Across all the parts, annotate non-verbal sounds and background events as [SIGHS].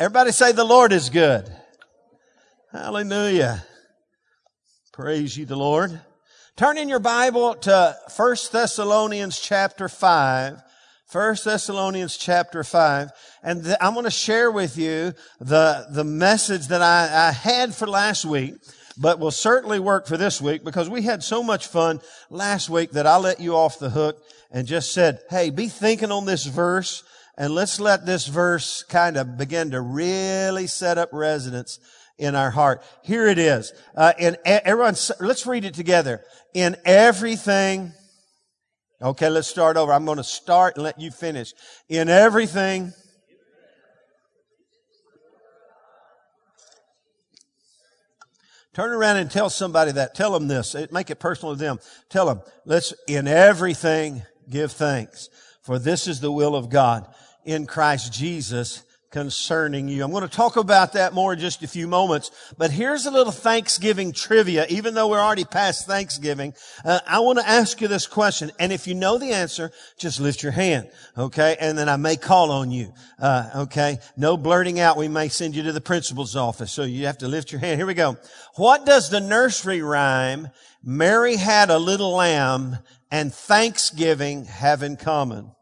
Everybody say the Lord is good. Hallelujah. Praise you, the Lord. Turn in your Bible to 1 Thessalonians chapter 5. 1 Thessalonians chapter 5. And th- I'm going to share with you the, the message that I, I had for last week, but will certainly work for this week because we had so much fun last week that I let you off the hook and just said, hey, be thinking on this verse and let's let this verse kind of begin to really set up residence in our heart. Here it is. Uh, in everyone, let's read it together. In everything. Okay, let's start over. I'm going to start and let you finish. In everything. Turn around and tell somebody that. Tell them this. Make it personal to them. Tell them, let's in everything give thanks. For this is the will of God in Christ Jesus concerning you. I'm going to talk about that more in just a few moments, but here's a little Thanksgiving trivia. Even though we're already past Thanksgiving, uh, I want to ask you this question, and if you know the answer, just lift your hand, okay? And then I may call on you, uh, okay? No blurting out. We may send you to the principal's office, so you have to lift your hand. Here we go. What does the nursery rhyme, Mary had a little lamb and Thanksgiving have in common?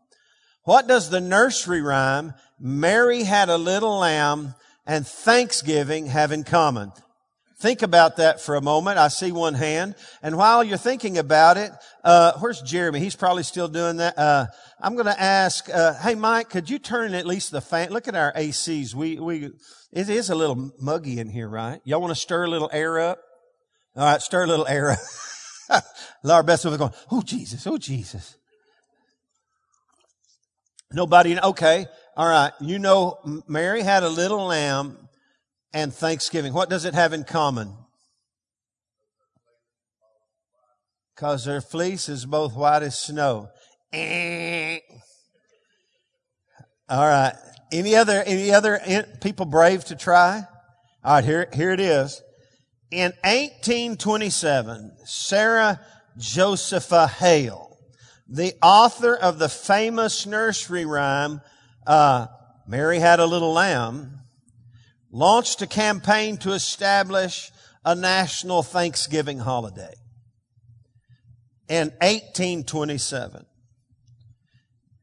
What does the nursery rhyme, Mary had a little lamb and Thanksgiving have in common? Think about that for a moment. I see one hand. And while you're thinking about it, uh, where's Jeremy? He's probably still doing that. Uh, I'm going to ask, uh, hey, Mike, could you turn at least the fan? Look at our ACs. We, we, it is a little muggy in here, right? Y'all want to stir a little air up? All right, stir a little air up. [LAUGHS] Laura Beth was going, oh, Jesus, oh, Jesus. Nobody, okay, all right. You know, Mary had a little lamb and Thanksgiving. What does it have in common? Because their fleece is both white as snow. Eh. All right. Any other, any other eh, people brave to try? All right, here, here it is. In 1827, Sarah Josepha Hale the author of the famous nursery rhyme, uh, Mary Had a Little Lamb, launched a campaign to establish a national Thanksgiving holiday in 1827.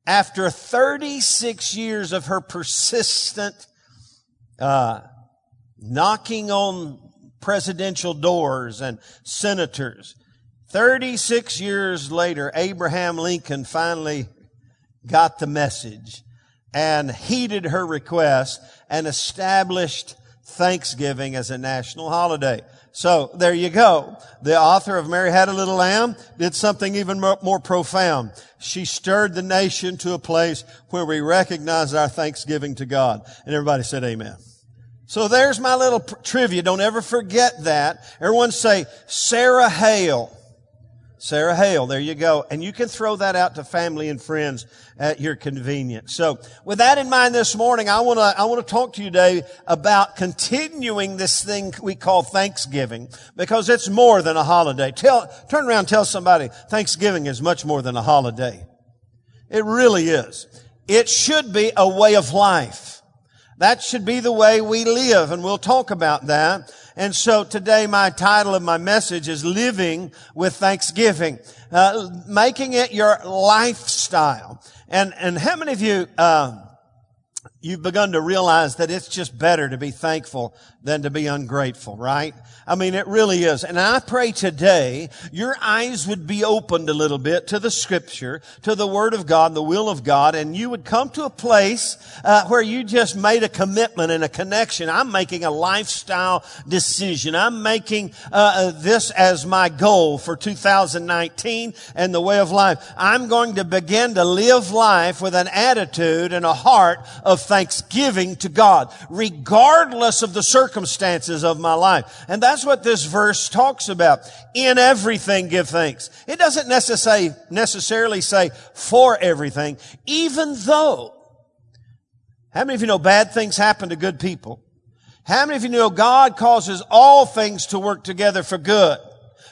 After 36 years of her persistent uh, knocking on presidential doors and senators, 36 years later, Abraham Lincoln finally got the message and heeded her request and established Thanksgiving as a national holiday. So there you go. The author of Mary Had a Little Lamb did something even more profound. She stirred the nation to a place where we recognize our thanksgiving to God. And everybody said amen. So there's my little trivia. Don't ever forget that. Everyone say Sarah Hale. Sarah Hale, there you go. And you can throw that out to family and friends at your convenience. So with that in mind this morning, I want to, I want to talk to you today about continuing this thing we call Thanksgiving because it's more than a holiday. Tell, turn around tell somebody Thanksgiving is much more than a holiday. It really is. It should be a way of life. That should be the way we live, and we'll talk about that. And so today my title of my message is Living with Thanksgiving, uh, making it your lifestyle. And, and how many of you, uh, you've begun to realize that it's just better to be thankful than to be ungrateful, right? I mean, it really is. And I pray today your eyes would be opened a little bit to the scripture, to the word of God, the will of God, and you would come to a place uh, where you just made a commitment and a connection. I'm making a lifestyle decision. I'm making uh, uh this as my goal for 2019 and the way of life. I'm going to begin to live life with an attitude and a heart of thanksgiving to God, regardless of the circumstances of my life. And that's what this verse talks about. In everything give thanks. It doesn't necessarily say for everything, even though. How many of you know bad things happen to good people? How many of you know God causes all things to work together for good?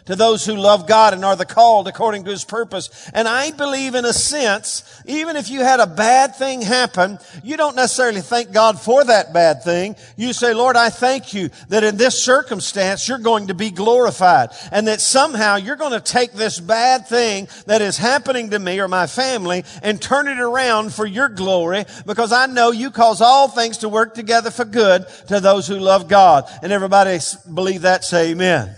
To those who love God and are the called according to his purpose. And I believe in a sense, even if you had a bad thing happen, you don't necessarily thank God for that bad thing. You say, Lord, I thank you that in this circumstance you're going to be glorified and that somehow you're going to take this bad thing that is happening to me or my family and turn it around for your glory because I know you cause all things to work together for good to those who love God. And everybody believe that, say amen.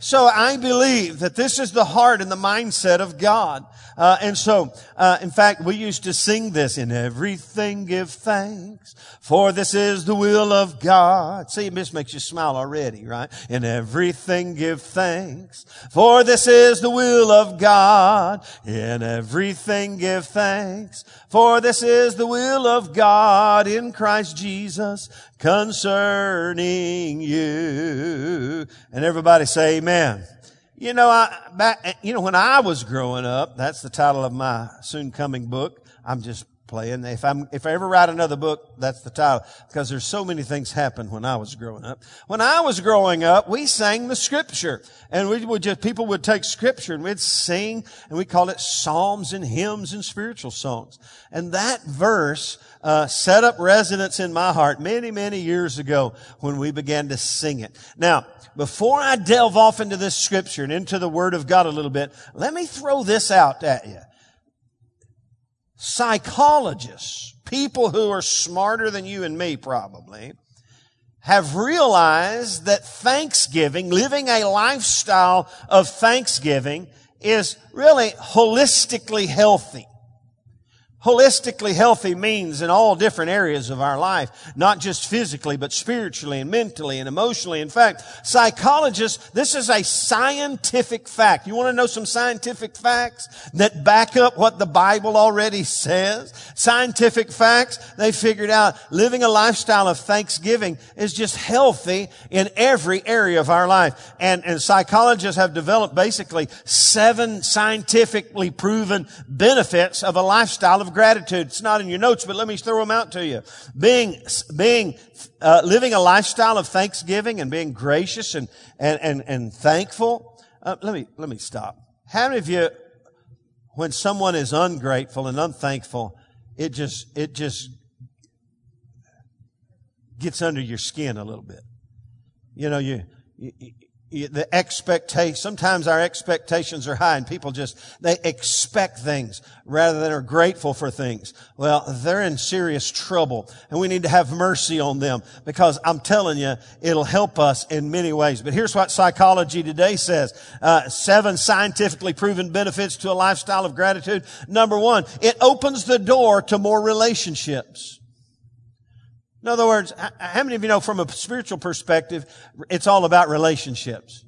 So I believe that this is the heart and the mindset of God. Uh, and so, uh, in fact, we used to sing this in everything give thanks, for this is the will of God. See, this makes you smile already, right? In everything give thanks, for this is the will of God. In everything give thanks, for this is the will of God in Christ Jesus concerning you. And everybody say amen. You know, I, back, you know, when I was growing up, that's the title of my soon coming book. I'm just playing. If I'm, if I ever write another book, that's the title. Because there's so many things happened when I was growing up. When I was growing up, we sang the scripture. And we would just, people would take scripture and we'd sing and we called it psalms and hymns and spiritual songs. And that verse, uh, set up residence in my heart many, many years ago when we began to sing it. Now, before I delve off into this scripture and into the Word of God a little bit, let me throw this out at you. Psychologists, people who are smarter than you and me probably, have realized that Thanksgiving, living a lifestyle of Thanksgiving, is really holistically healthy. Holistically healthy means in all different areas of our life, not just physically, but spiritually and mentally and emotionally. In fact, psychologists, this is a scientific fact. You want to know some scientific facts that back up what the Bible already says? Scientific facts, they figured out living a lifestyle of thanksgiving is just healthy in every area of our life. And, and psychologists have developed basically seven scientifically proven benefits of a lifestyle of of gratitude. It's not in your notes, but let me throw them out to you. Being, being, uh, living a lifestyle of thanksgiving and being gracious and, and, and, and thankful. Uh, let me, let me stop. How many of you, when someone is ungrateful and unthankful, it just, it just gets under your skin a little bit. You know, you, you the expectation, sometimes our expectations are high and people just, they expect things rather than are grateful for things. Well, they're in serious trouble and we need to have mercy on them because I'm telling you, it'll help us in many ways. But here's what psychology today says. Uh, seven scientifically proven benefits to a lifestyle of gratitude. Number one, it opens the door to more relationships. In other words, how many of you know from a spiritual perspective, it's all about relationships?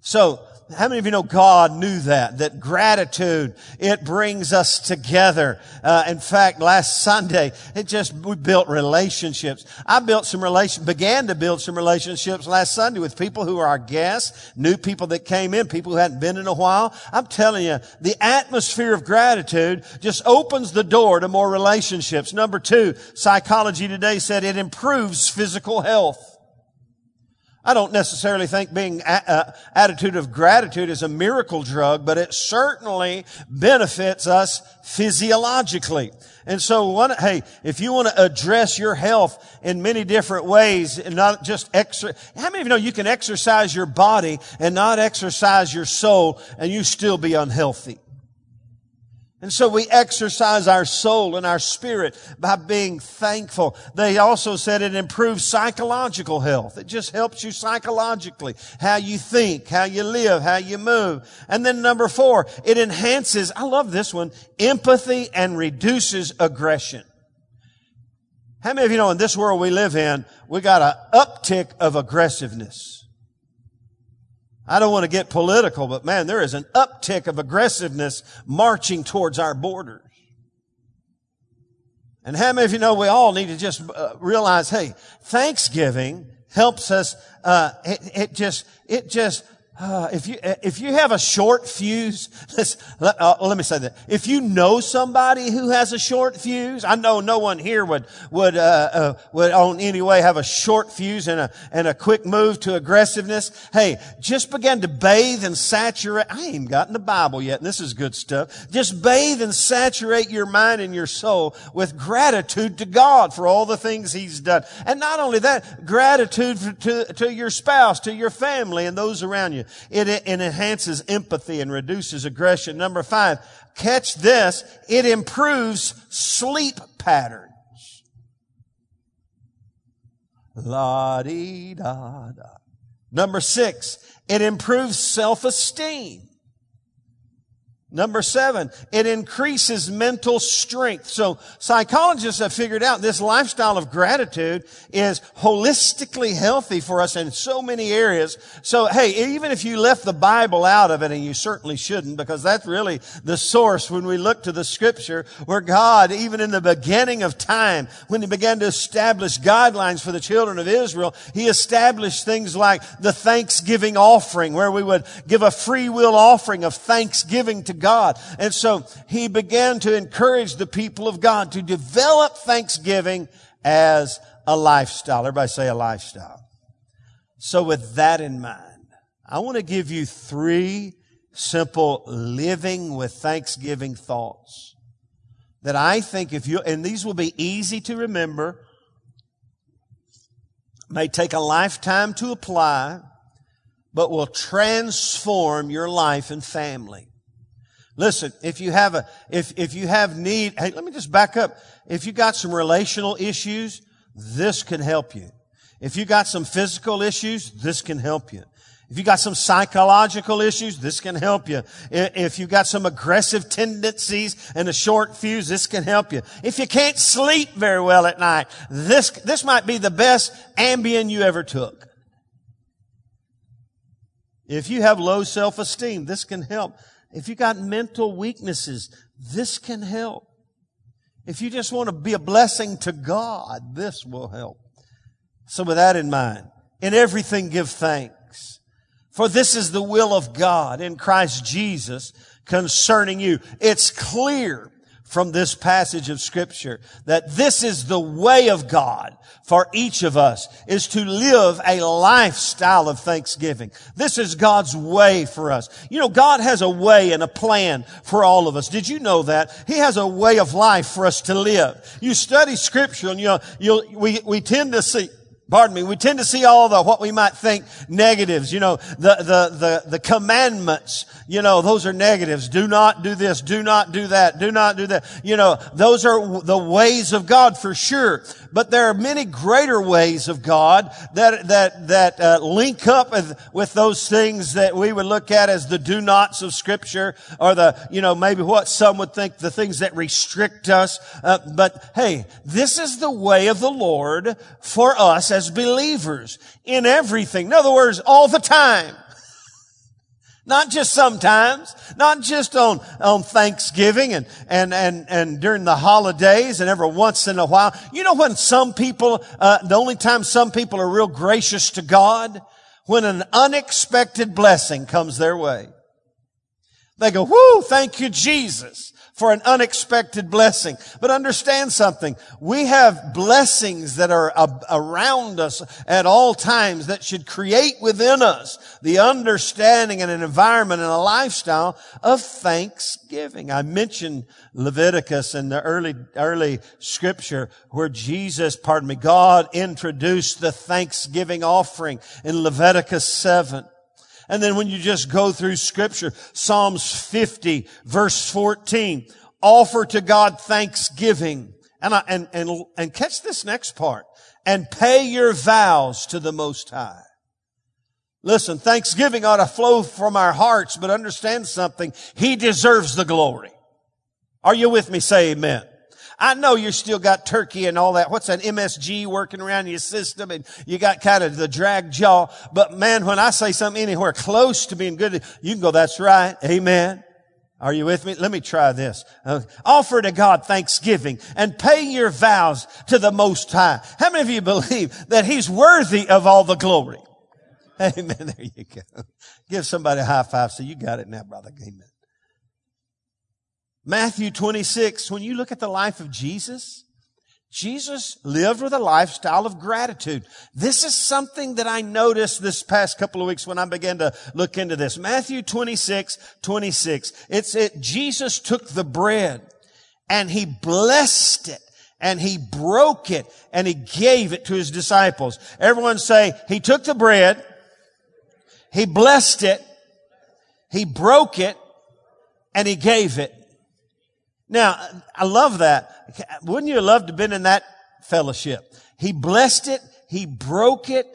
So, how many of you know God knew that? That gratitude, it brings us together. Uh, in fact, last Sunday, it just, we built relationships. I built some relation, began to build some relationships last Sunday with people who are our guests, new people that came in, people who hadn't been in a while. I'm telling you, the atmosphere of gratitude just opens the door to more relationships. Number two, psychology today said it improves physical health. I don't necessarily think being a, uh, attitude of gratitude is a miracle drug, but it certainly benefits us physiologically. And so one, hey, if you want to address your health in many different ways and not just exercise, how many of you know you can exercise your body and not exercise your soul and you still be unhealthy? And so we exercise our soul and our spirit by being thankful. They also said it improves psychological health. It just helps you psychologically, how you think, how you live, how you move. And then number four, it enhances, I love this one, empathy and reduces aggression. How many of you know in this world we live in, we got an uptick of aggressiveness? I don't want to get political, but man, there is an uptick of aggressiveness marching towards our borders. And how many of you know we all need to just uh, realize, hey, Thanksgiving helps us, uh, it, it just, it just uh, [SIGHS] if you if you have a short fuse, [LAUGHS] let, uh, let, me say that. If you know somebody who has a short fuse, I know no one here would would uh, uh, would on any way have a short fuse and a and a quick move to aggressiveness. Hey, just begin to bathe and saturate. I ain't gotten the Bible yet, and this is good stuff. Just bathe and saturate your mind and your soul with gratitude to God for all the things He's done, and not only that, gratitude to to your spouse, to your family, and those around you. It, it enhances empathy and reduces aggression. Number five, catch this. It improves sleep patterns. La dee da da. Number six, it improves self-esteem. Number seven, it increases mental strength. So psychologists have figured out this lifestyle of gratitude is holistically healthy for us in so many areas. So hey, even if you left the Bible out of it, and you certainly shouldn't, because that's really the source when we look to the scripture where God, even in the beginning of time, when he began to establish guidelines for the children of Israel, he established things like the thanksgiving offering, where we would give a free will offering of thanksgiving to God. And so he began to encourage the people of God to develop thanksgiving as a lifestyle. Everybody say a lifestyle. So with that in mind, I want to give you three simple living with thanksgiving thoughts that I think if you, and these will be easy to remember, may take a lifetime to apply, but will transform your life and family. Listen, if you have a, if, if you have need, hey, let me just back up. If you got some relational issues, this can help you. If you got some physical issues, this can help you. If you got some psychological issues, this can help you. If you got some aggressive tendencies and a short fuse, this can help you. If you can't sleep very well at night, this, this might be the best Ambien you ever took. If you have low self-esteem, this can help. If you got mental weaknesses, this can help. If you just want to be a blessing to God, this will help. So with that in mind, in everything give thanks. For this is the will of God in Christ Jesus concerning you. It's clear from this passage of scripture that this is the way of God for each of us is to live a lifestyle of thanksgiving. This is God's way for us. You know, God has a way and a plan for all of us. Did you know that? He has a way of life for us to live. You study scripture and you you'll, we, we tend to see, pardon me, we tend to see all the, what we might think negatives, you know, the, the, the, the commandments, you know, those are negatives. Do not do this. Do not do that. Do not do that. You know, those are the ways of God for sure. But there are many greater ways of God that, that, that uh, link up with, with those things that we would look at as the do nots of scripture or the, you know, maybe what some would think the things that restrict us. Uh, but hey, this is the way of the Lord for us as believers in everything. In other words, all the time. Not just sometimes, not just on, on Thanksgiving and, and, and, and during the holidays and every once in a while. You know when some people, uh, the only time some people are real gracious to God? When an unexpected blessing comes their way. They go, whoo, thank you, Jesus for an unexpected blessing. But understand something. We have blessings that are around us at all times that should create within us the understanding and an environment and a lifestyle of thanksgiving. I mentioned Leviticus in the early, early scripture where Jesus, pardon me, God introduced the thanksgiving offering in Leviticus 7. And then when you just go through scripture, Psalms 50 verse 14, offer to God thanksgiving. And, I, and, and, and catch this next part. And pay your vows to the Most High. Listen, thanksgiving ought to flow from our hearts, but understand something. He deserves the glory. Are you with me? Say amen. I know you still got turkey and all that. What's an MSG working around your system and you got kind of the drag jaw. But man, when I say something anywhere close to being good, you can go, that's right. Amen. Are you with me? Let me try this. Uh, offer to God thanksgiving and pay your vows to the Most High. How many of you believe that He's worthy of all the glory? [LAUGHS] Amen. There you go. Give somebody a high five. So you got it now, brother. Amen. Matthew 26, when you look at the life of Jesus, Jesus lived with a lifestyle of gratitude. This is something that I noticed this past couple of weeks when I began to look into this. Matthew 26, 26. It's it, Jesus took the bread and he blessed it and he broke it and he gave it to his disciples. Everyone say, he took the bread, he blessed it, he broke it, and he gave it. Now, I love that. Wouldn't you have loved to have been in that fellowship? He blessed it, he broke it,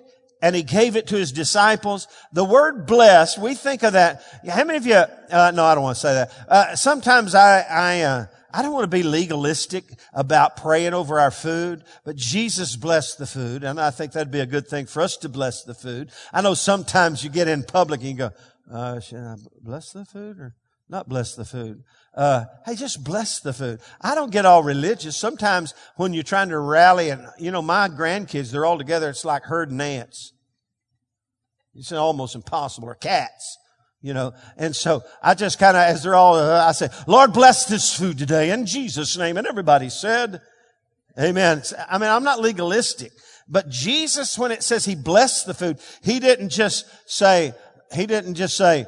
and he gave it to his disciples. The word blessed, we think of that. How many of you, uh, no, I don't want to say that. Uh, sometimes I, I, uh, I don't want to be legalistic about praying over our food, but Jesus blessed the food, and I think that'd be a good thing for us to bless the food. I know sometimes you get in public and you go, uh, should I bless the food or not bless the food? Uh, hey, just bless the food. I don't get all religious. Sometimes when you're trying to rally, and you know, my grandkids, they're all together. It's like herding ants. It's almost impossible, or cats, you know. And so I just kind of, as they're all, uh, I say, Lord, bless this food today in Jesus' name. And everybody said, Amen. I mean, I'm not legalistic, but Jesus, when it says He blessed the food, He didn't just say, He didn't just say,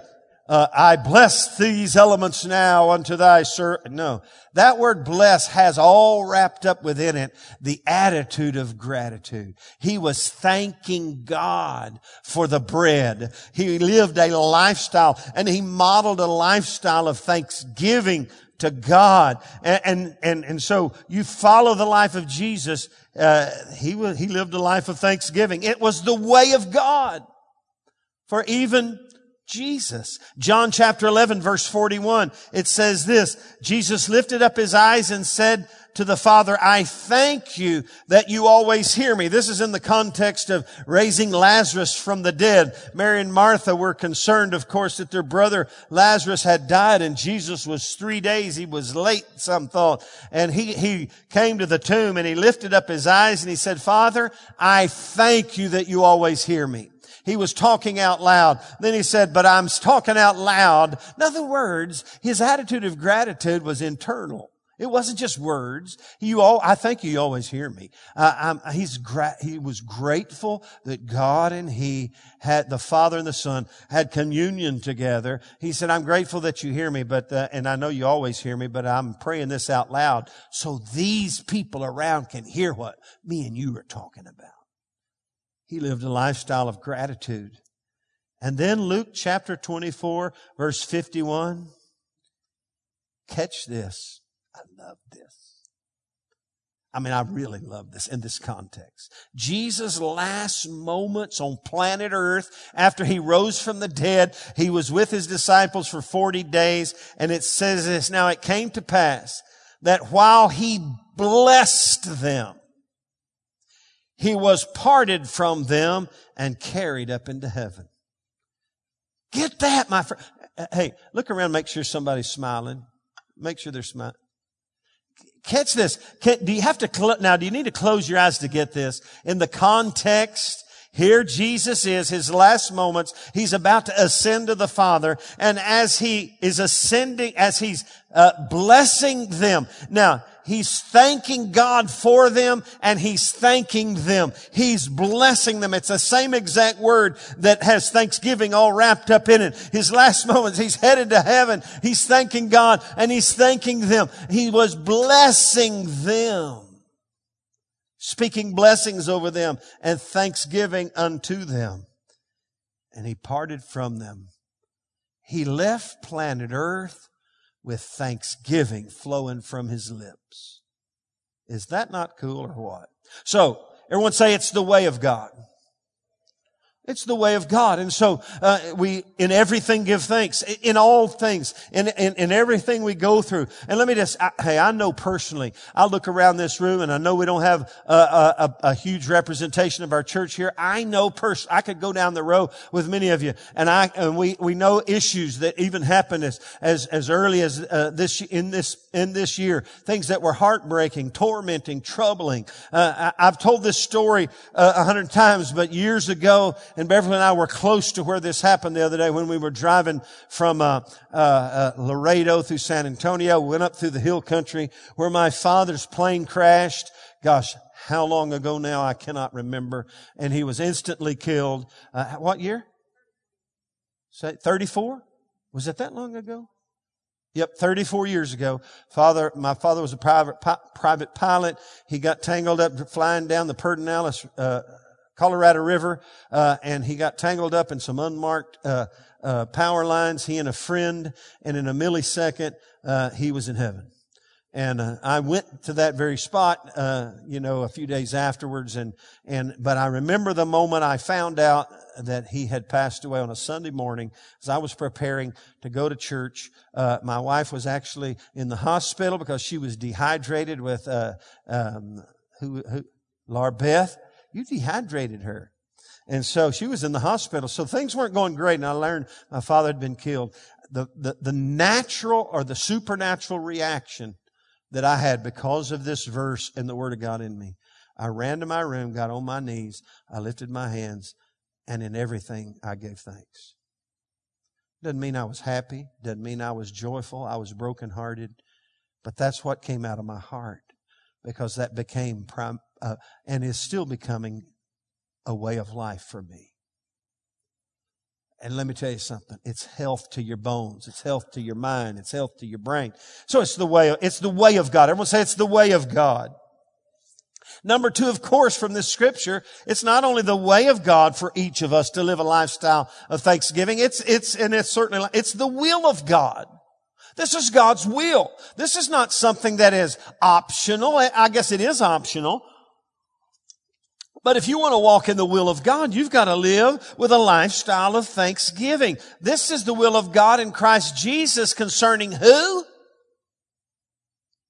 uh, I bless these elements now unto thy sir. No, that word bless has all wrapped up within it the attitude of gratitude. He was thanking God for the bread. He lived a lifestyle and he modeled a lifestyle of thanksgiving to God. And, and, and, and so you follow the life of Jesus. Uh, he was, he lived a life of thanksgiving. It was the way of God for even Jesus. John chapter 11 verse 41, it says this, Jesus lifted up his eyes and said to the Father, I thank you that you always hear me. This is in the context of raising Lazarus from the dead. Mary and Martha were concerned, of course, that their brother Lazarus had died and Jesus was three days. He was late, some thought. And he, he came to the tomb and he lifted up his eyes and he said, Father, I thank you that you always hear me. He was talking out loud. Then he said, but I'm talking out loud. In other words, his attitude of gratitude was internal. It wasn't just words. You all, I think you always hear me. Uh, he's gra- he was grateful that God and he had, the Father and the Son had communion together. He said, I'm grateful that you hear me, but, uh, and I know you always hear me, but I'm praying this out loud so these people around can hear what me and you are talking about. He lived a lifestyle of gratitude. And then Luke chapter 24, verse 51. Catch this. I love this. I mean, I really love this in this context. Jesus' last moments on planet earth after he rose from the dead, he was with his disciples for 40 days. And it says this, now it came to pass that while he blessed them, he was parted from them and carried up into heaven. Get that, my friend. Hey, look around, make sure somebody's smiling. Make sure they're smiling. Catch this. Can, do you have to, cl- now do you need to close your eyes to get this? In the context, here Jesus is, his last moments, he's about to ascend to the Father, and as he is ascending, as he's uh, blessing them. Now, He's thanking God for them and he's thanking them. He's blessing them. It's the same exact word that has thanksgiving all wrapped up in it. His last moments, he's headed to heaven. He's thanking God and he's thanking them. He was blessing them. Speaking blessings over them and thanksgiving unto them. And he parted from them. He left planet earth with thanksgiving flowing from his lips. Is that not cool or what? So, everyone say it's the way of God. It's the way of God. And so, uh, we, in everything give thanks. In all things. In, in, in everything we go through. And let me just, I, hey, I know personally, I look around this room and I know we don't have a, a, a huge representation of our church here. I know personally, I could go down the row with many of you and I, and we, we know issues that even happened as, as, as early as, uh, this, in this, in this year. Things that were heartbreaking, tormenting, troubling. Uh, I, have told this story uh, a hundred times, but years ago, and Beverly and I were close to where this happened the other day when we were driving from uh, uh, uh, Laredo through San Antonio. We went up through the hill country where my father's plane crashed. Gosh, how long ago now? I cannot remember. And he was instantly killed. Uh, what year? Say 34? Was it that long ago? Yep, 34 years ago. Father, my father was a private, pi- private pilot. He got tangled up flying down the Pedernales, uh, Colorado River, uh, and he got tangled up in some unmarked, uh, uh power lines. He and a friend, and in a millisecond, uh, he was in heaven. And uh, I went to that very spot, uh, you know, a few days afterwards. And, and, but I remember the moment I found out that he had passed away on a Sunday morning as I was preparing to go to church. Uh, my wife was actually in the hospital because she was dehydrated with, uh, um, who, who, Laura Beth. You dehydrated her. And so she was in the hospital. So things weren't going great. And I learned my father had been killed. The, the, the natural or the supernatural reaction that I had because of this verse and the Word of God in me. I ran to my room, got on my knees, I lifted my hands, and in everything I gave thanks. Doesn't mean I was happy, doesn't mean I was joyful, I was brokenhearted, but that's what came out of my heart because that became prime, uh, and is still becoming a way of life for me. And let me tell you something. It's health to your bones. It's health to your mind. It's health to your brain. So it's the way, it's the way of God. Everyone say it's the way of God. Number two, of course, from this scripture, it's not only the way of God for each of us to live a lifestyle of thanksgiving. It's, it's, and it's certainly, it's the will of God. This is God's will. This is not something that is optional. I guess it is optional, but if you want to walk in the will of God, you've got to live with a lifestyle of thanksgiving. This is the will of God in Christ Jesus concerning who?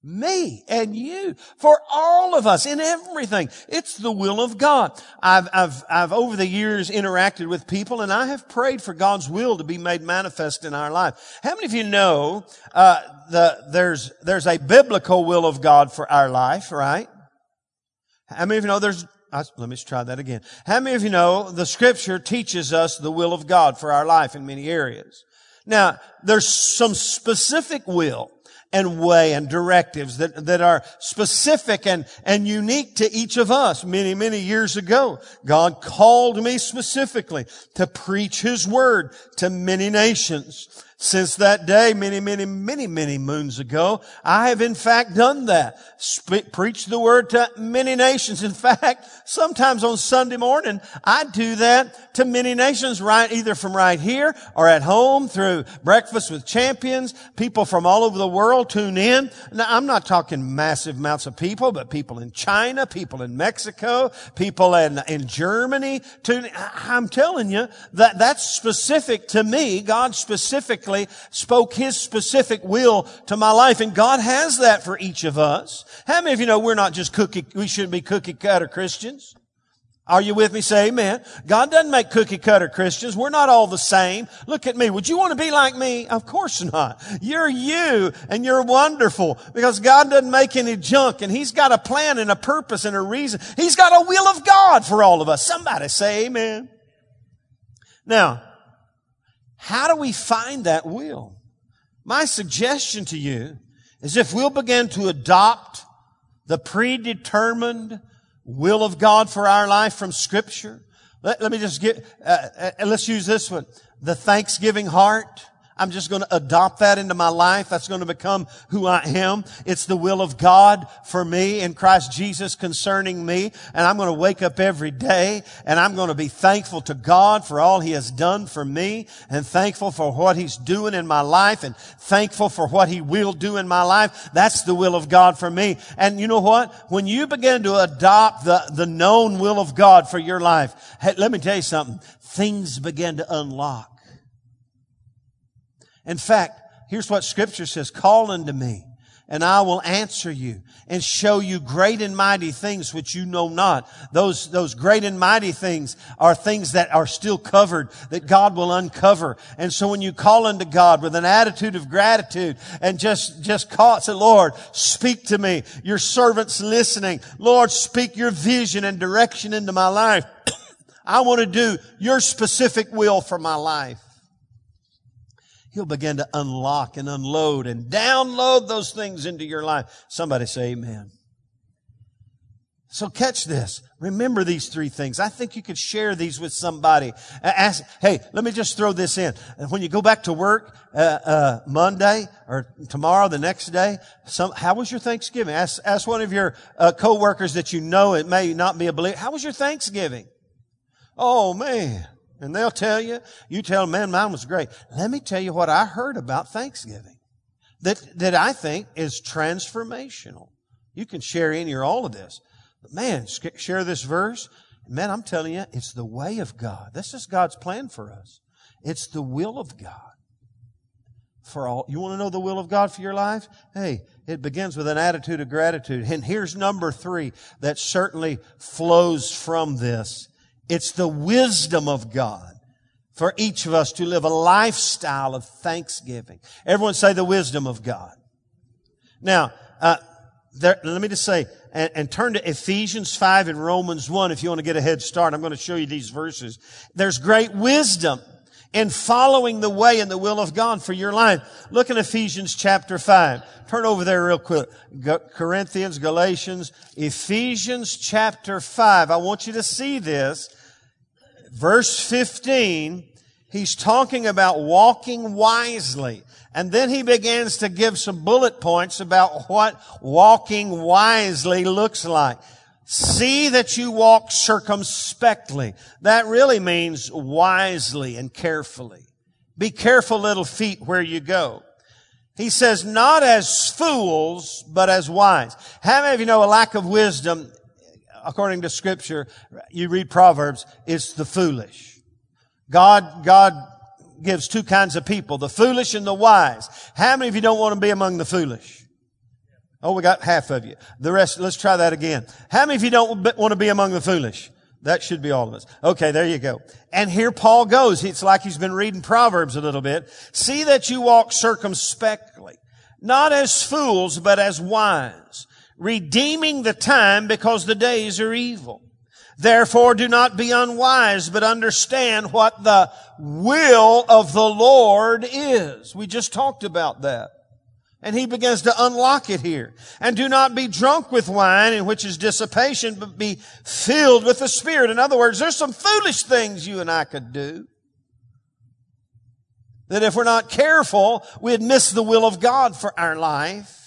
Me and you. For all of us in everything. It's the will of God. I've, I've, I've over the years interacted with people and I have prayed for God's will to be made manifest in our life. How many of you know, uh, the, there's, there's a biblical will of God for our life, right? How many of you know there's let me try that again. How many of you know the scripture teaches us the will of God for our life in many areas? Now, there's some specific will and way and directives that, that are specific and, and unique to each of us. Many, many years ago, God called me specifically to preach His word to many nations. Since that day, many, many, many, many moons ago, I have in fact done that. Preached the word to many nations. In fact, sometimes on Sunday morning, I do that to many nations right, either from right here or at home through breakfast with champions. People from all over the world tune in. Now, I'm not talking massive amounts of people, but people in China, people in Mexico, people in, in Germany. Tune, I'm telling you that that's specific to me. God specific specifically spoke His specific will to my life. And God has that for each of us. How many of you know we're not just cookie, we shouldn't be cookie cutter Christians? Are you with me? Say amen. God doesn't make cookie cutter Christians. We're not all the same. Look at me. Would you want to be like me? Of course not. You're you and you're wonderful because God doesn't make any junk and He's got a plan and a purpose and a reason. He's got a will of God for all of us. Somebody say amen. Now, how do we find that will? My suggestion to you is if we'll begin to adopt the predetermined will of God for our life from scripture. Let, let me just get, uh, uh, let's use this one. The thanksgiving heart. I'm just going to adopt that into my life. That's going to become who I am. It's the will of God for me in Christ Jesus concerning me. And I'm going to wake up every day and I'm going to be thankful to God for all He has done for me and thankful for what He's doing in my life and thankful for what He will do in my life. That's the will of God for me. And you know what? When you begin to adopt the, the known will of God for your life, hey, let me tell you something. Things begin to unlock. In fact, here's what scripture says, call unto me and I will answer you and show you great and mighty things which you know not. Those, those great and mighty things are things that are still covered that God will uncover. And so when you call unto God with an attitude of gratitude and just, just call, say, Lord, speak to me. Your servant's listening. Lord, speak your vision and direction into my life. [COUGHS] I want to do your specific will for my life. He'll begin to unlock and unload and download those things into your life. Somebody say amen. So catch this. Remember these three things. I think you could share these with somebody. Ask, hey, let me just throw this in. When you go back to work uh, uh, Monday or tomorrow, the next day, some, how was your Thanksgiving? Ask, ask one of your uh, coworkers that you know it may not be a believer. How was your Thanksgiving? Oh man, and they'll tell you. You tell them, man, mine was great. Let me tell you what I heard about Thanksgiving that that I think is transformational. You can share any or all of this. But man, share this verse. Man, I'm telling you, it's the way of God. This is God's plan for us. It's the will of God for all. You want to know the will of God for your life? Hey, it begins with an attitude of gratitude. And here's number three that certainly flows from this. It's the wisdom of God for each of us to live a lifestyle of thanksgiving. Everyone say the wisdom of God. Now, uh, there, let me just say, and, and, turn to Ephesians 5 and Romans 1 if you want to get a head start. I'm going to show you these verses. There's great wisdom in following the way and the will of God for your life. Look in Ephesians chapter 5. Turn over there real quick. Corinthians, Galatians, Ephesians chapter 5. I want you to see this. Verse 15, he's talking about walking wisely. And then he begins to give some bullet points about what walking wisely looks like. See that you walk circumspectly. That really means wisely and carefully. Be careful, little feet, where you go. He says, not as fools, but as wise. How many of you know a lack of wisdom, according to scripture, you read Proverbs, it's the foolish. God, God gives two kinds of people, the foolish and the wise. How many of you don't want to be among the foolish? Oh, we got half of you. The rest, let's try that again. How many of you don't want to be among the foolish? That should be all of us. Okay, there you go. And here Paul goes. It's like he's been reading Proverbs a little bit. See that you walk circumspectly, not as fools, but as wise, redeeming the time because the days are evil. Therefore do not be unwise, but understand what the will of the Lord is. We just talked about that. And he begins to unlock it here. And do not be drunk with wine, in which is dissipation, but be filled with the Spirit. In other words, there's some foolish things you and I could do. That if we're not careful, we'd miss the will of God for our life.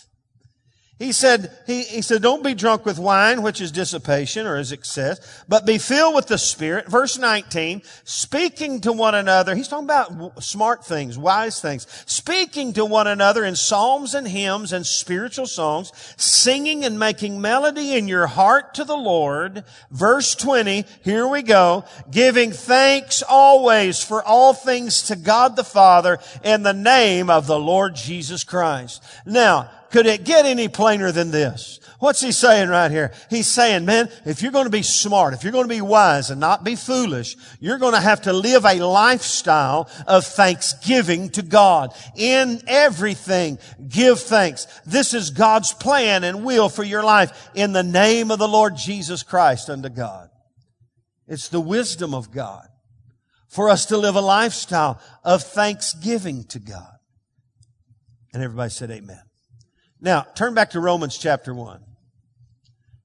He said, he, he said, don't be drunk with wine, which is dissipation or is excess, but be filled with the Spirit. Verse 19, speaking to one another. He's talking about smart things, wise things. Speaking to one another in psalms and hymns and spiritual songs, singing and making melody in your heart to the Lord. Verse 20, here we go. Giving thanks always for all things to God the Father in the name of the Lord Jesus Christ. Now, could it get any plainer than this? What's he saying right here? He's saying, man, if you're going to be smart, if you're going to be wise and not be foolish, you're going to have to live a lifestyle of thanksgiving to God. In everything, give thanks. This is God's plan and will for your life in the name of the Lord Jesus Christ unto God. It's the wisdom of God for us to live a lifestyle of thanksgiving to God. And everybody said amen. Now, turn back to Romans chapter 1.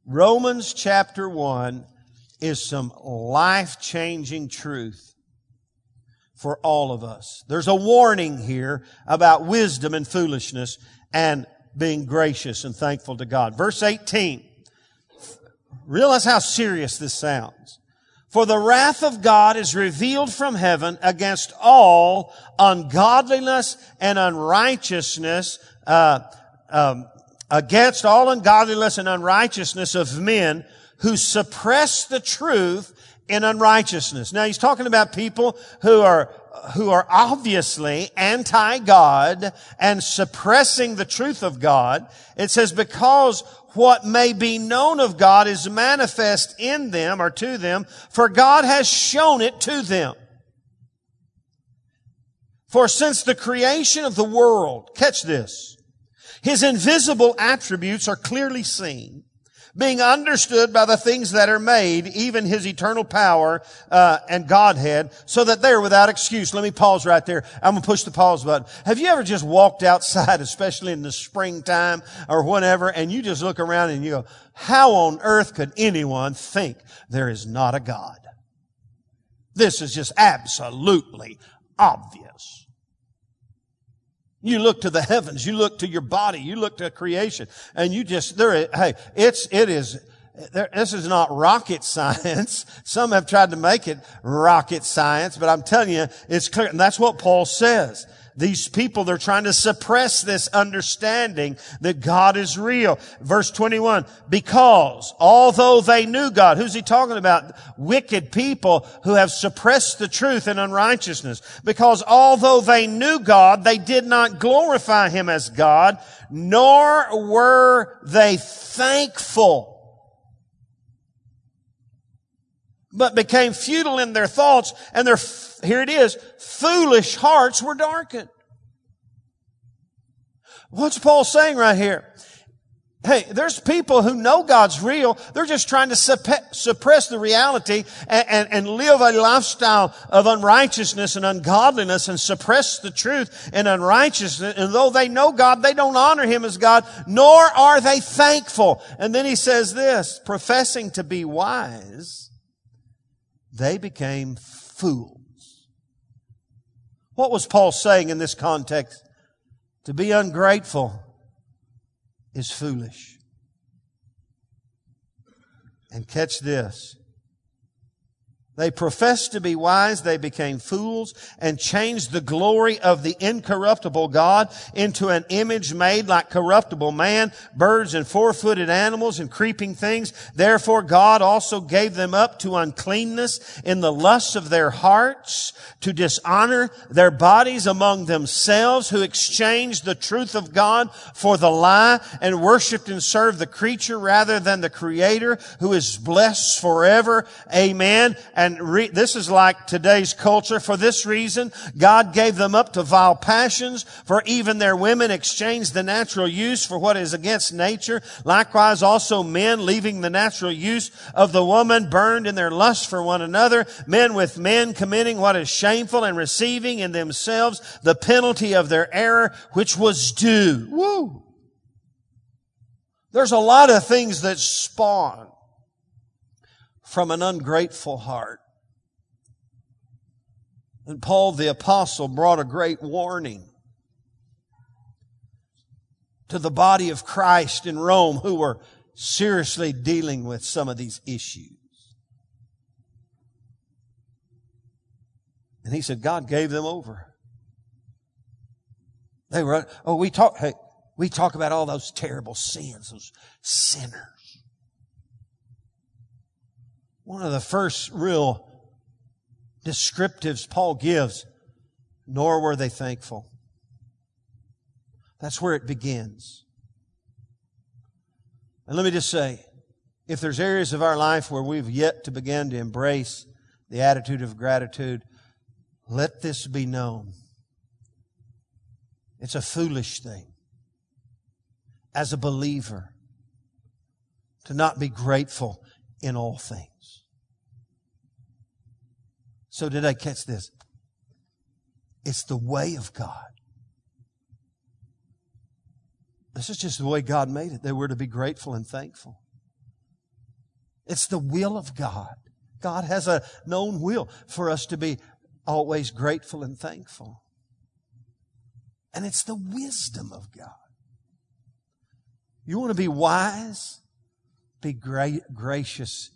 Romans chapter 1 is some life changing truth for all of us. There's a warning here about wisdom and foolishness and being gracious and thankful to God. Verse 18. Realize how serious this sounds. For the wrath of God is revealed from heaven against all ungodliness and unrighteousness, uh, um, against all ungodliness and unrighteousness of men who suppress the truth in unrighteousness. Now he's talking about people who are who are obviously anti-God and suppressing the truth of God. It says because what may be known of God is manifest in them or to them, for God has shown it to them. For since the creation of the world, catch this, his invisible attributes are clearly seen, being understood by the things that are made, even his eternal power uh, and Godhead, so that they're without excuse. Let me pause right there. I'm gonna push the pause button. Have you ever just walked outside, [LAUGHS] especially in the springtime or whenever, and you just look around and you go, "How on earth could anyone think there is not a God?" This is just absolutely obvious. You look to the heavens, you look to your body, you look to creation, and you just, there, hey, it's, it is, there, this is not rocket [LAUGHS] science. Some have tried to make it rocket science, but I'm telling you, it's clear. And that's what Paul says these people, they're trying to suppress this understanding that God is real. Verse 21, because although they knew God, who's he talking about? Wicked people who have suppressed the truth in unrighteousness. Because although they knew God, they did not glorify Him as God, nor were they thankful but became futile in their thoughts and their, here it is, foolish hearts were darkened. What's Paul saying right here? Hey, there's people who know God's real. They're just trying to suppress the reality and, and, and, live a lifestyle of unrighteousness and ungodliness and suppress the truth and unrighteousness. And though they know God, they don't honor Him as God, nor are they thankful. And then he says this, professing to be wise, they became fools. What was Paul saying in this context? To be ungrateful is foolish. And catch this. They professed to be wise. They became fools and changed the glory of the incorruptible God into an image made like corruptible man, birds and four-footed animals and creeping things. Therefore God also gave them up to uncleanness in the lusts of their hearts to dishonor their bodies among themselves who exchanged the truth of God for the lie and worshiped and served the creature rather than the creator who is blessed forever. Amen. And re- this is like today's culture. For this reason, God gave them up to vile passions, for even their women exchanged the natural use for what is against nature. Likewise, also men, leaving the natural use of the woman, burned in their lust for one another, men with men committing what is shameful and receiving in themselves the penalty of their error, which was due. Woo! There's a lot of things that spawn from an ungrateful heart. And Paul the apostle brought a great warning to the body of Christ in Rome who were seriously dealing with some of these issues. And he said, God gave them over. They were, oh, we talk, hey, we talk about all those terrible sins, those sinners. One of the first real descriptives Paul gives, nor were they thankful. That's where it begins. And let me just say, if there's areas of our life where we've yet to begin to embrace the attitude of gratitude, let this be known. It's a foolish thing as a believer to not be grateful in all things. So did I catch this? It's the way of God. This is just the way God made it. They were to be grateful and thankful. It's the will of God. God has a known will for us to be always grateful and thankful. And it's the wisdom of God. You want to be wise? Be great, gracious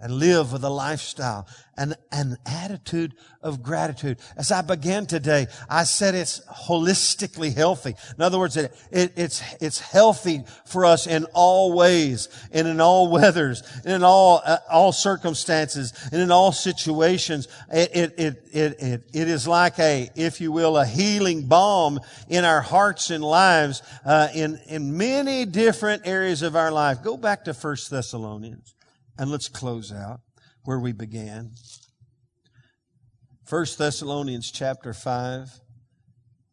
and live with a lifestyle and an attitude of gratitude. As I began today, I said it's holistically healthy. In other words, it, it, it's, it's healthy for us in all ways and in all weathers and in all, uh, all circumstances and in all situations. It, it, it, it, it, it is like a, if you will, a healing balm in our hearts and lives, uh, in, in many different areas of our life. Go back to First Thessalonians. And let's close out where we began. 1 Thessalonians chapter 5.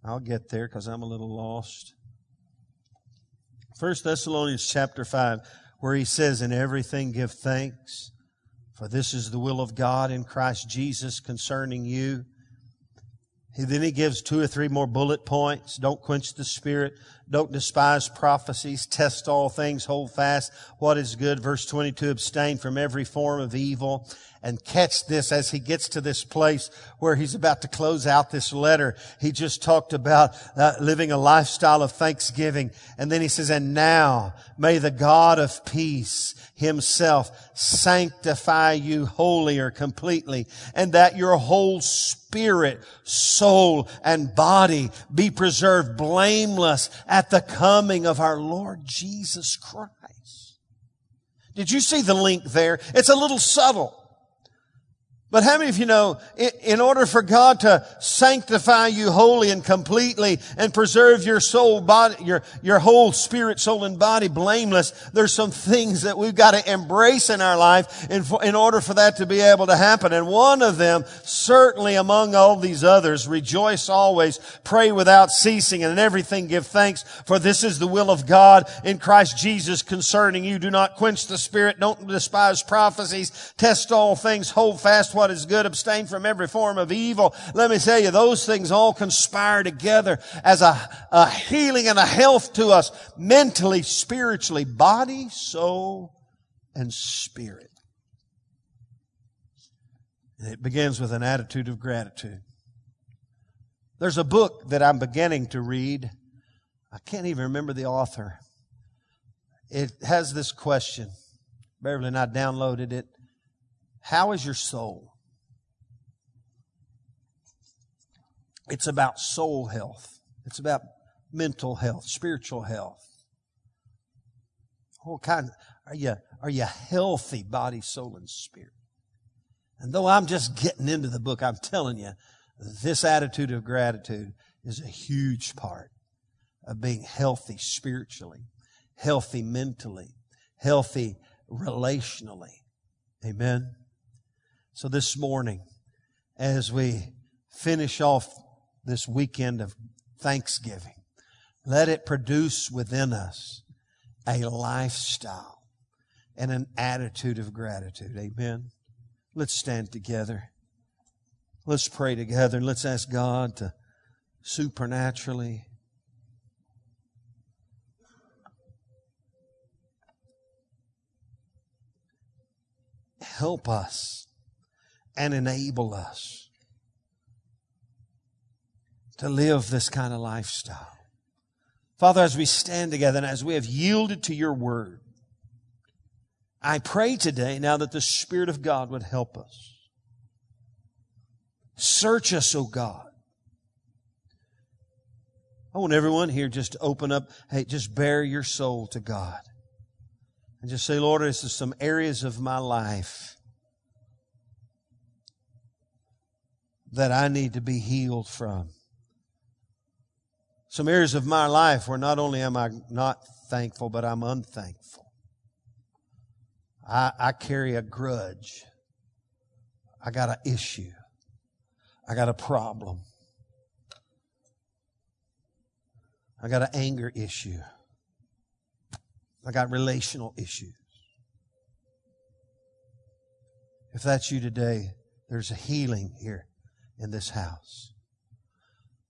I'll get there because I'm a little lost. 1 Thessalonians chapter 5. where he says, In everything give thanks, for this is the will of God in Christ Jesus concerning you. Then he gives two or three more bullet points. Don't quench the spirit. Don't despise prophecies. Test all things. Hold fast what is good. Verse 22, abstain from every form of evil and catch this as he gets to this place where he's about to close out this letter. He just talked about uh, living a lifestyle of thanksgiving. And then he says, and now may the God of peace himself sanctify you wholly or completely and that your whole spirit, soul, and body be preserved blameless at the coming of our Lord Jesus Christ. Did you see the link there? It's a little subtle. But how many of you know, in order for God to sanctify you wholly and completely and preserve your soul, body, your, your whole spirit, soul, and body blameless, there's some things that we've got to embrace in our life in, in order for that to be able to happen. And one of them, certainly among all these others, rejoice always, pray without ceasing, and in everything give thanks, for this is the will of God in Christ Jesus concerning you. Do not quench the spirit, don't despise prophecies, test all things, hold fast what is good, abstain from every form of evil. Let me tell you, those things all conspire together as a, a healing and a health to us mentally, spiritually, body, soul, and spirit. It begins with an attitude of gratitude. There's a book that I'm beginning to read. I can't even remember the author. It has this question. Beverly and I downloaded it. How is your soul? It's about soul health. It's about mental health, spiritual health. What kind are you are you healthy body, soul, and spirit? And though I'm just getting into the book, I'm telling you, this attitude of gratitude is a huge part of being healthy spiritually, healthy mentally, healthy relationally. Amen. So this morning, as we finish off this weekend of Thanksgiving, let it produce within us a lifestyle and an attitude of gratitude. Amen. Let's stand together. Let's pray together and let's ask God to supernaturally help us and enable us to live this kind of lifestyle. Father, as we stand together and as we have yielded to your word, I pray today now that the Spirit of God would help us. Search us, O God. I want everyone here just to open up, hey, just bare your soul to God. And just say, Lord, this is some areas of my life that I need to be healed from. Some areas of my life where not only am I not thankful, but I'm unthankful. I, I carry a grudge. I got an issue. I got a problem. I got an anger issue. I got relational issues. If that's you today, there's a healing here in this house.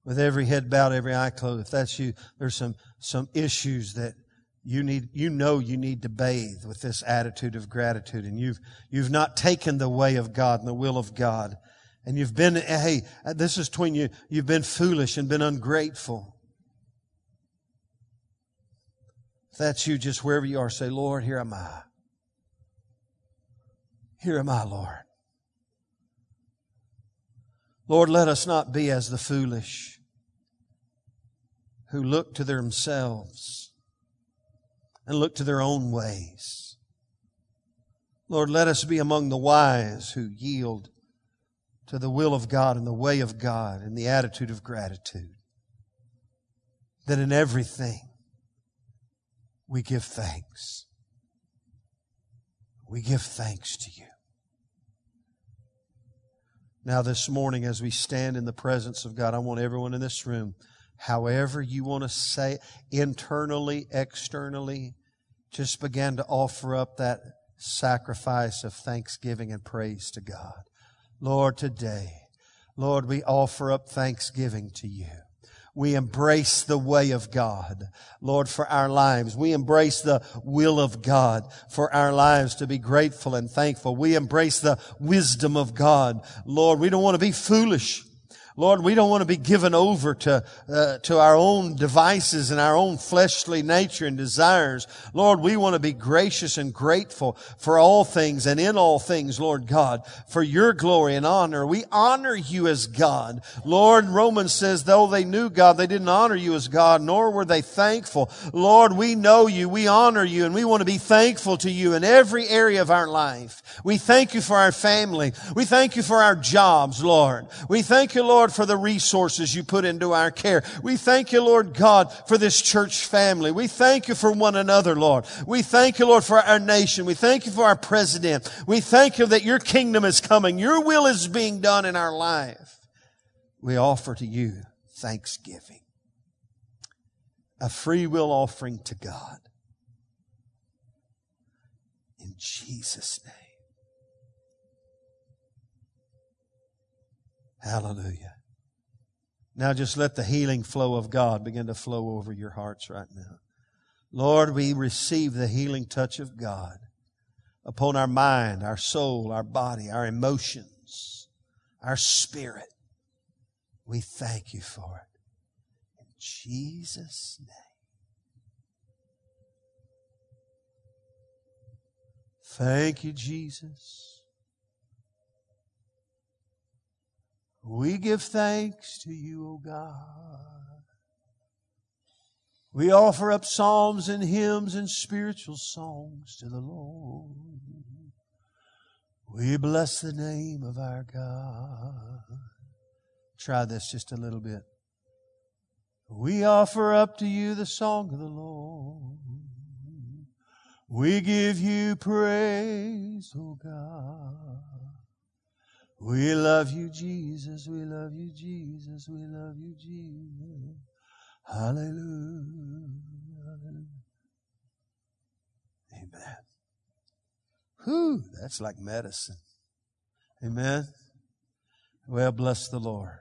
With every head bowed, every eye closed, if that's you, there's some, some issues that you need, you know you need to bathe with this attitude of gratitude and you've, you've not taken the way of God and the will of God. And you've been, hey, this is between you, you've been foolish and been ungrateful. If that's you, just wherever you are, say, Lord, here am I. Here am I, Lord. Lord, let us not be as the foolish who look to themselves and look to their own ways. Lord, let us be among the wise who yield to the will of God and the way of God and the attitude of gratitude. That in everything we give thanks. We give thanks to you. Now, this morning, as we stand in the presence of God, I want everyone in this room, however you want to say, it, internally, externally, just begin to offer up that sacrifice of thanksgiving and praise to God. Lord, today, Lord, we offer up thanksgiving to you. We embrace the way of God, Lord, for our lives. We embrace the will of God for our lives to be grateful and thankful. We embrace the wisdom of God. Lord, we don't want to be foolish. Lord, we don't want to be given over to, uh, to our own devices and our own fleshly nature and desires. Lord, we want to be gracious and grateful for all things and in all things, Lord God, for your glory and honor. We honor you as God. Lord, Romans says, though they knew God, they didn't honor you as God, nor were they thankful. Lord, we know you, we honor you, and we want to be thankful to you in every area of our life. We thank you for our family. We thank you for our jobs, Lord. We thank you, Lord, Lord, for the resources you put into our care. We thank you, Lord God, for this church family. We thank you for one another, Lord. We thank you, Lord, for our nation. We thank you for our president. We thank you that your kingdom is coming. Your will is being done in our life. We offer to you thanksgiving. A free will offering to God. In Jesus' name. Hallelujah. Now just let the healing flow of God begin to flow over your hearts right now. Lord, we receive the healing touch of God upon our mind, our soul, our body, our emotions, our spirit. We thank you for it. In Jesus' name. Thank you, Jesus. We give thanks to you, O God. We offer up psalms and hymns and spiritual songs to the Lord. We bless the name of our God. Try this just a little bit. We offer up to you the song of the Lord. We give you praise, O God. We love you, Jesus. We love you, Jesus. We love you, Jesus. Hallelujah. Amen. Whew, that's like medicine. Amen. Well, bless the Lord.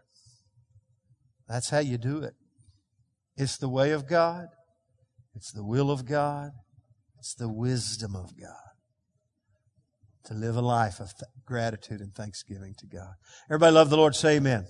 That's how you do it. It's the way of God. It's the will of God. It's the wisdom of God to live a life of th- gratitude and thanksgiving to God. Everybody love the Lord. Say amen.